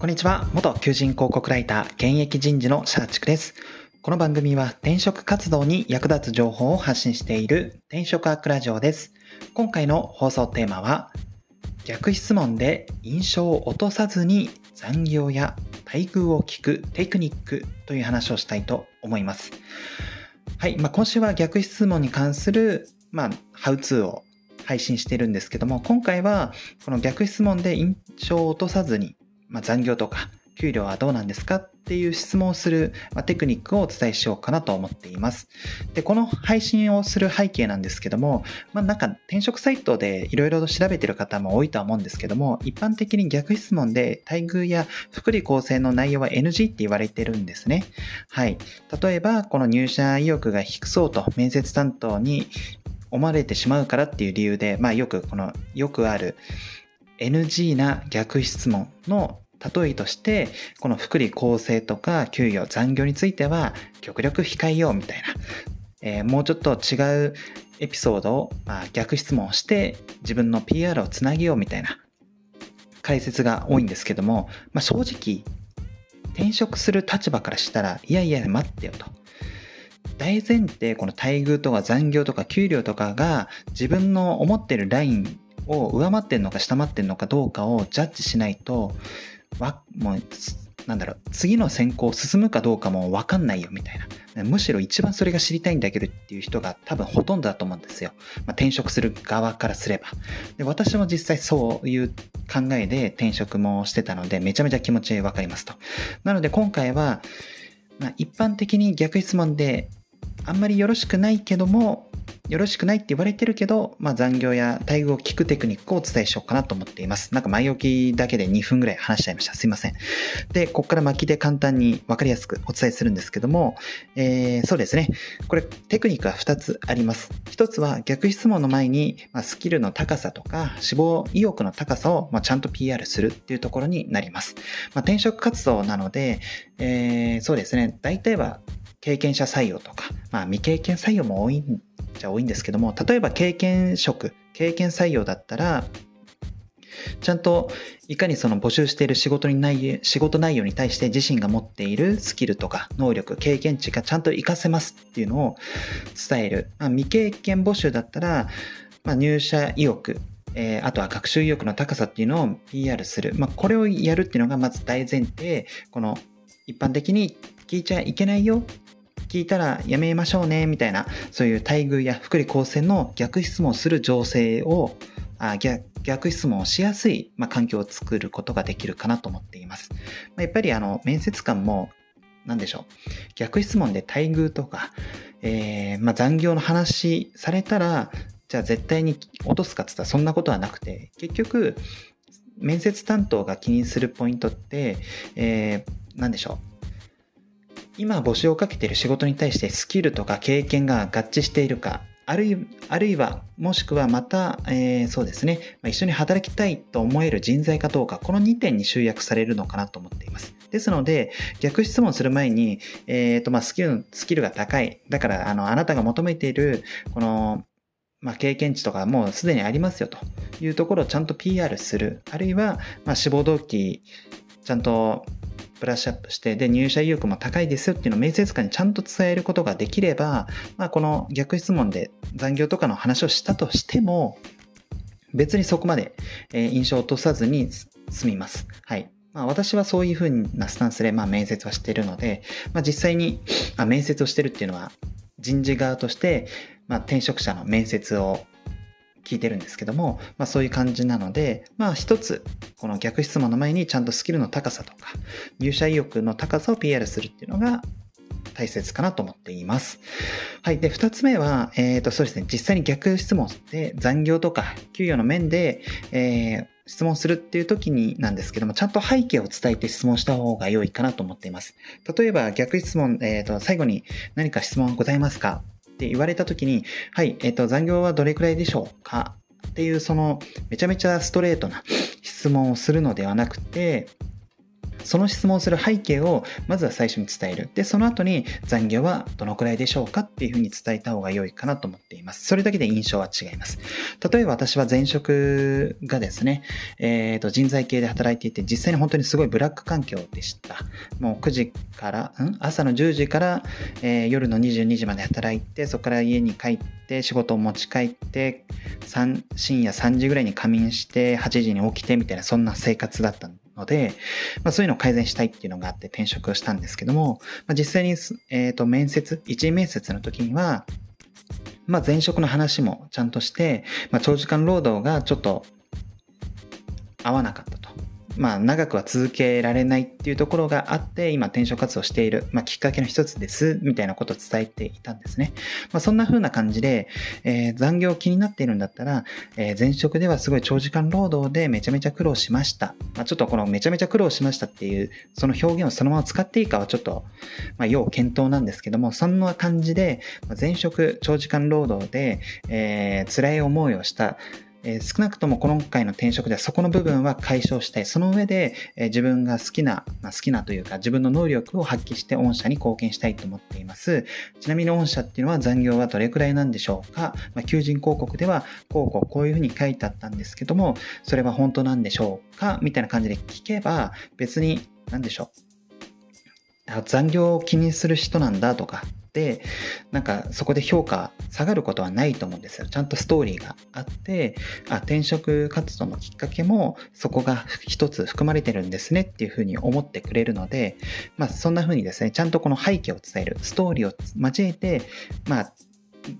こんにちは。元求人広告ライター、現役人事のシャーチクです。この番組は転職活動に役立つ情報を発信している転職アクラジオです。今回の放送テーマは、逆質問で印象を落とさずに残業や待遇を聞くテクニックという話をしたいと思います。はい。まあ、今週は逆質問に関する、まあ、ハウツーを配信してるんですけども、今回はこの逆質問で印象を落とさずに、まあ、残業とか給料はどうなんですかっていう質問をする、まあテクニックをお伝えしようかなと思っています。で、この配信をする背景なんですけども、まあなんか転職サイトでいろいろと調べてる方も多いとは思うんですけども、一般的に逆質問で待遇や福利厚生の内容は NG って言われてるんですね。はい。例えば、この入社意欲が低そうと面接担当に思われてしまうからっていう理由で、まあよくこの、よくある NG な逆質問の例えとして、この福利厚生とか給与、残業については極力控えようみたいな、えー、もうちょっと違うエピソードを、まあ、逆質問して自分の PR をつなげようみたいな解説が多いんですけども、まあ、正直転職する立場からしたら、いやいや待ってよと。大前提この待遇とか残業とか給料とかが自分の思ってるラインを上回ってんのか下回ってんのかどうかをジャッジしないとわ、もう、なんだろう、次の選考進むかどうかもわかんないよみたいな。むしろ一番それが知りたいんだけどっていう人が多分ほとんどだと思うんですよ。まあ、転職する側からすれば。で私も実際そういう考えで転職もしてたので、めちゃめちゃ気持ちわかりますと。なので今回は、まあ、一般的に逆質問であんまりよろしくないけども、よろしくないって言われてるけど、まあ、残業や待遇を聞くテクニックをお伝えしようかなと思っています。なんか前置きだけで2分ぐらい話しちゃいました。すいません。で、ここから巻きで簡単にわかりやすくお伝えするんですけども、えー、そうですね。これテクニックは2つあります。1つは逆質問の前に、まあ、スキルの高さとか志望意欲の高さを、まあ、ちゃんと PR するっていうところになります。まあ、転職活動なので、えー、そうですね。大体は経験者採用とか、まあ未経験採用も多いんじゃ多いんですけども、例えば経験職、経験採用だったら、ちゃんといかにその募集している仕事にない仕事内容に対して自身が持っているスキルとか能力、経験値がちゃんと活かせますっていうのを伝える。まあ、未経験募集だったら、まあ、入社意欲、えー、あとは学習意欲の高さっていうのを PR する。まあ、これをやるっていうのがまず大前提、この一般的に聞いちゃいけないよ聞いたらやめましょうね、みたいな、そういう待遇や福利厚生の逆質問する情勢を、あ逆逆質問をしやすい、まあ、環境を作ることができるかなと思っています。まあ、やっぱりあの、面接官も、何でしょう。逆質問で待遇とか、えー、まあ、残業の話されたら、じゃあ絶対に落とすかって言ったらそんなことはなくて、結局、面接担当が気にするポイントって、えー、何でしょう。今募集をかけている仕事に対してスキルとか経験が合致しているか、あるいあるいは、もしくはまた、えー、そうですね、一緒に働きたいと思える人材かどうか、この2点に集約されるのかなと思っています。ですので、逆質問する前に、えっ、ー、と、まあ、スキル、スキルが高い。だから、あの、あなたが求めている、この、まあ、経験値とかもうすでにありますよというところをちゃんと PR する。あるいは、まあ、志望動機、ちゃんとブラッシュアップして、で、入社意欲も高いですよっていうのを面接官にちゃんと伝えることができれば、まあ、この逆質問で残業とかの話をしたとしても、別にそこまで、え印象を落とさずに済みます。はい。まあ、私はそういうふうなスタンスで、まあ、面接はしてるので、まあ、実際に、まあ、面接をしてるっていうのは、人事側として、まあ、転職者の面接を聞いてるんですけども、まあそういう感じなので、まあ一つ、この逆質問の前にちゃんとスキルの高さとか、入社意欲の高さを PR するっていうのが大切かなと思っています。はい。で、二つ目は、えっ、ー、と、そうですね、実際に逆質問で残業とか給与の面で、えー、質問するっていう時になんですけども、ちゃんと背景を伝えて質問した方が良いかなと思っています。例えば逆質問、えっ、ー、と、最後に何か質問ございますか？って言われた時に、はい、えっ、ー、と、残業はどれくらいでしょうか？っていう、その、めちゃめちゃストレートな質問をするのではなくて、その質問する背景をまずは最初に伝える。で、その後に残業はどのくらいでしょうかっていうふうに伝えた方が良いかなと思っています。それだけで印象は違います。例えば私は前職がですね、え、ー、と、人材系で働いていて、実際に本当にすごいブラック環境でした。もう9時から、ん？朝の10時から、えー、夜の22時まで働いて、そこから家に帰って、仕事を持ち帰って、深夜3時ぐらいに仮眠して、8時に起きてみたいな、そんな生活だったんので、まあ、そういうのを改善したいっていうのがあって転職をしたんですけども、まあ、実際に、え、ー、と、面接、一時面接の時には、まあ、前職の話もちゃんとして、まあ、長時間労働がちょっと合わなかったと。まあ、長くは続けられないっていうところがあって、今転職活動している、まあ、きっかけの一つです、みたいなことを伝えていたんですね。まあ、そんな風な感じで、えー、残業気になっているんだったら、えー、前職ではすごい長時間労働でめちゃめちゃ苦労しました。まあ、ちょっとこのめちゃめちゃ苦労しましたっていう、その表現をそのまま使っていいかはちょっと、まあ、要検討なんですけども、そんな感じで、前職長時間労働で、えー、辛い思いをした、えー、少なくとも今回の転職ではそこの部分は解消したい。その上で、えー、自分が好きな、まあ、好きなというか自分の能力を発揮して御社に貢献したいと思っています。ちなみに御社っていうのは残業はどれくらいなんでしょうか、まあ、求人広告ではこうこうこういうふうに書いてあったんですけども、それは本当なんでしょうかみたいな感じで聞けば別に何でしょう。残業を気にする人なんだとか、なんかそこで評価下がることはないと思うんですよ。ちゃんとストーリーがあって、あ、転職活動のきっかけもそこが一つ含まれてるんですねっていうふうに思ってくれるので、まあそんなふうにですね、ちゃんとこの背景を伝える、ストーリーを交えて、まあ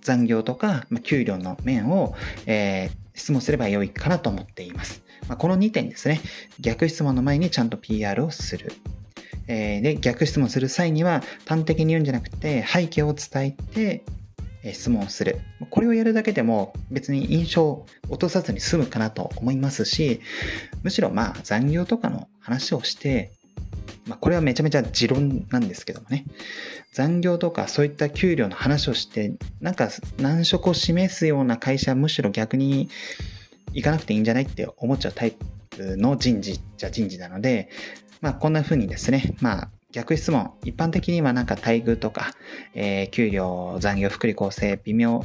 残業とか、まあ、給料の面を、えー、質問すればよいかなと思っています。まあ、この2点ですね。逆質問の前にちゃんと PR をする。えー、で、逆質問する際には端的に言うんじゃなくて背景を伝えて、え質問する。これをやるだけでも別に印象を落とさずに済むかなと思いますし、むしろまあ残業とかの話をして、まあ、これはめちゃめちゃ持論なんですけどもね。残業とかそういった給料の話をして、なんか難色を示すような会社はむしろ逆に行かなくていいんじゃないって思っちゃうタイプの人事じゃ人事なので、まあ、こんな風にですね、まあ、逆質問、一般的にはなんか待遇とか、えー、給料、残業、福利厚生、微妙、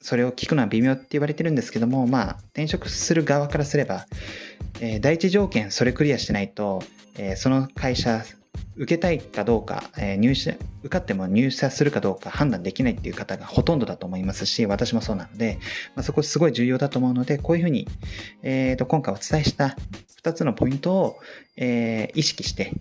それを聞くのは微妙って言われてるんですけども、まあ、転職する側からすれば、えー、第一条件、それクリアしてないと、えー、その会社、受けたいかどうか、えー、入社、受かっても入社するかどうか判断できないっていう方がほとんどだと思いますし、私もそうなので、まあ、そこすごい重要だと思うので、こういうふうに、えっ、と、今回お伝えした2つのポイントを、えー、意識して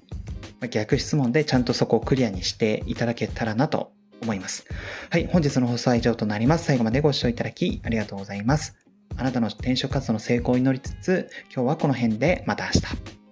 ま、逆質問でちゃんとそこをクリアにしていただけたらなと思います。はい、本日の放送は以上となります。最後までご視聴いただきありがとうございます。あなたの転職活動の成功を祈りつつ、今日はこの辺でまた明日。